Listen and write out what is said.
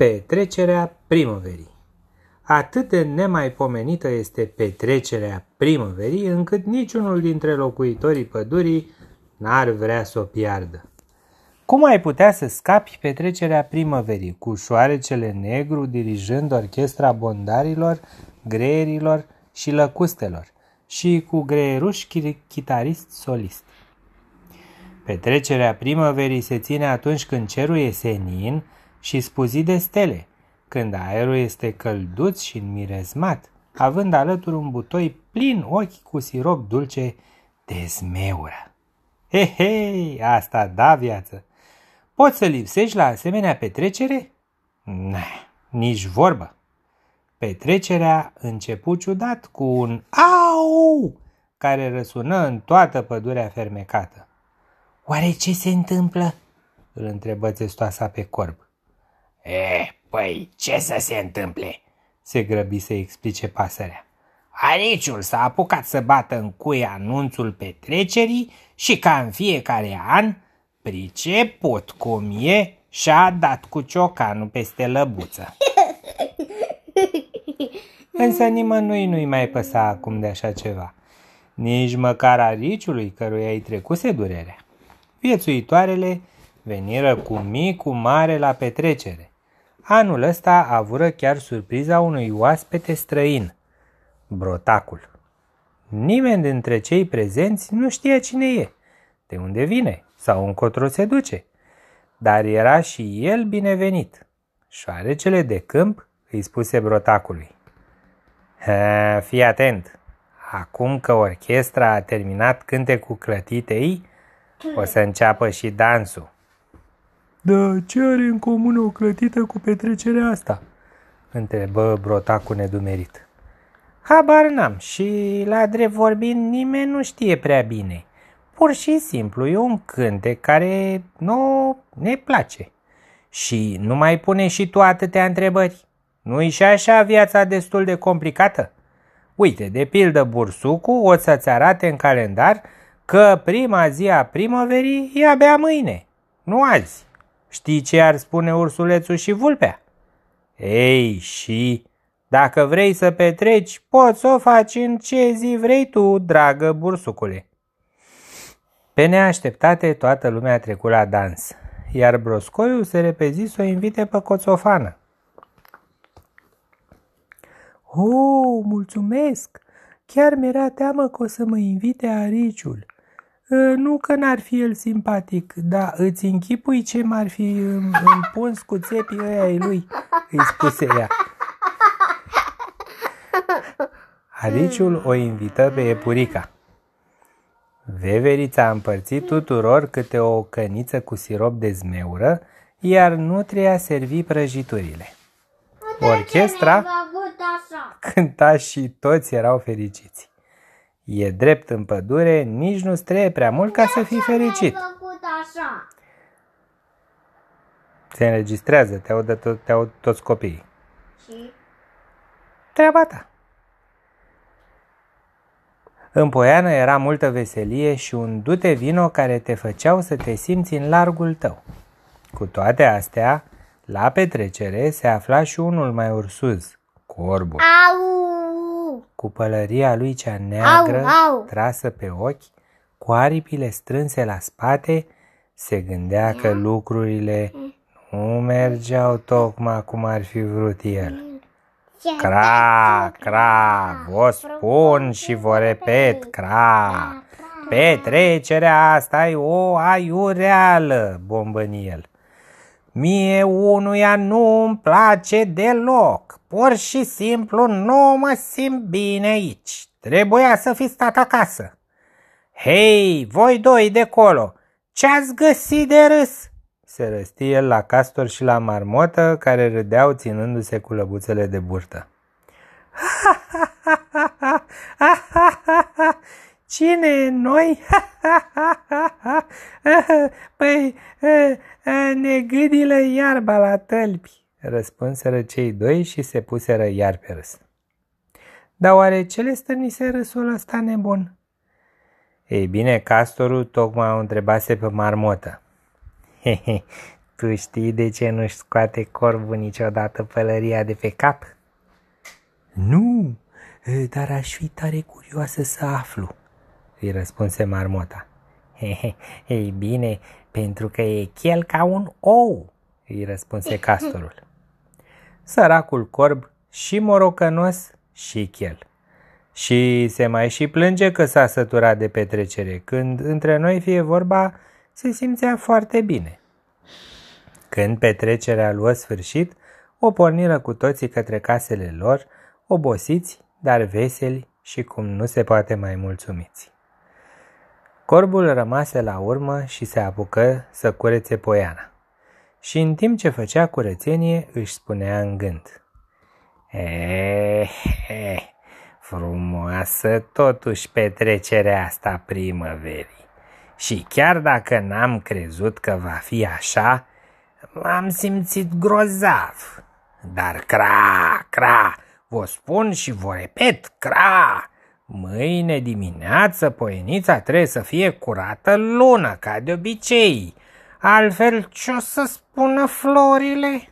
Petrecerea primăverii Atât de nemaipomenită este petrecerea primăverii, încât niciunul dintre locuitorii pădurii n-ar vrea să o piardă. Cum ai putea să scapi petrecerea primăverii cu șoarecele negru dirijând orchestra bondarilor, greierilor și lăcustelor și cu greieruși chitarist solist? Petrecerea primăverii se ține atunci când cerul e senin și spuzit de stele, când aerul este călduț și înmirezmat, având alături un butoi plin ochi cu sirop dulce de zmeură. He, he, asta da viață! Poți să lipsești la asemenea petrecere? Nah, nici vorbă. Petrecerea început ciudat cu un au care răsună în toată pădurea fermecată. Oare ce se întâmplă? îl întrebă țestoasa pe corb. E, păi ce să se întâmple? se grăbi să explice pasărea. Ariciul s-a apucat să bată în cui anunțul petrecerii și ca în fiecare an, priceput cum e, și-a dat cu ciocanul peste lăbuță. Însă nimănui nu-i mai păsa acum de așa ceva, nici măcar ariciului căruia îi trecuse durerea. Viețuitoarele veniră cu mic, cu mare la petrecere. Anul ăsta avură chiar surpriza unui oaspete străin, brotacul. Nimeni dintre cei prezenți nu știa cine e, de unde vine sau încotro se duce, dar era și el binevenit. Șoarecele de câmp îi spuse brotacului. Fii atent, acum că orchestra a terminat cântecul clătitei, o să înceapă și dansul. Da, ce are în comun o clătită cu petrecerea asta? Întrebă brotacul nedumerit. Habar n-am și, la drept vorbind, nimeni nu știe prea bine. Pur și simplu e un cântec care nu ne place. Și nu mai pune și tu atâtea întrebări. Nu-i și așa viața destul de complicată? Uite, de pildă bursucu o să-ți arate în calendar că prima zi a primăverii e abia mâine, nu azi. Știi ce ar spune ursulețul și vulpea? Ei, și dacă vrei să petreci, poți să o faci în ce zi vrei tu, dragă bursucule. Pe neașteptate, toată lumea a trecut la dans, iar broscoiul se repezi să o invite pe coțofană. Oh, mulțumesc! Chiar mi-era teamă că o să mă invite ariciul. Nu că n-ar fi el simpatic, dar îți închipui ce m-ar fi împuns cu țepii ăia ai lui, îi spuse ea. Ariciul o invită pe Epurica. Veverița a împărțit tuturor câte o căniță cu sirop de zmeură, iar Nutria servi prăjiturile. Orchestra cânta și toți erau fericiți. E drept în pădure, nici nu trebuie prea mult ca să fii fericit. Se înregistrează, te aud, tot, te aud toți copiii. Și? Treaba ta. În Poiană era multă veselie și un dute vino care te făceau să te simți în largul tău. Cu toate astea, la petrecere se afla și unul mai ursuz, corbul. Au! Cu pălăria lui cea neagră, au, au. trasă pe ochi, cu aripile strânse la spate, se gândea că lucrurile nu mergeau tocmai cum ar fi vrut el. Cra, cra, vă spun și vă repet, cra. Petrecerea asta e o aiureală, bombăni el. Mie unuia nu-mi place deloc. Pur și simplu nu mă simt bine aici. Trebuia să fi stat acasă. Hei, voi doi de colo, ce-ați găsit de râs? Se răsti el la castor și la marmotă, care râdeau ținându-se cu lăbuțele de burtă. Cine noi? păi, ne gâdilă iarba la tălpi, răspunseră cei doi și se puseră iar pe râs. Dar oare ce le stârnise râsul ăsta nebun? Ei bine, castorul tocmai o întrebase pe marmotă. Tu știi de ce nu-și scoate corbul niciodată pălăria de pe cap? Nu, dar aș fi tare curioasă să aflu, îi răspunse marmota. Ei bine, pentru că e chel ca un ou, îi răspunse castorul. Săracul corb și morocănos și chel. Și se mai și plânge că s-a săturat de petrecere. Când între noi fie vorba, se simțea foarte bine. Când petrecerea luă sfârșit, o porniră cu toții către casele lor, obosiți, dar veseli și cum nu se poate mai mulțumiți. Corbul rămase la urmă și se apucă să curețe poiana. Și în timp ce făcea curățenie, își spunea în gând. Eh, eh, frumoasă totuși petrecerea asta primăverii. Și chiar dacă n-am crezut că va fi așa, m-am simțit grozav. Dar cra, cra, vă spun și vă repet, cra, Mâine dimineață poienița trebuie să fie curată lună, ca de obicei. Altfel, ce o să spună florile?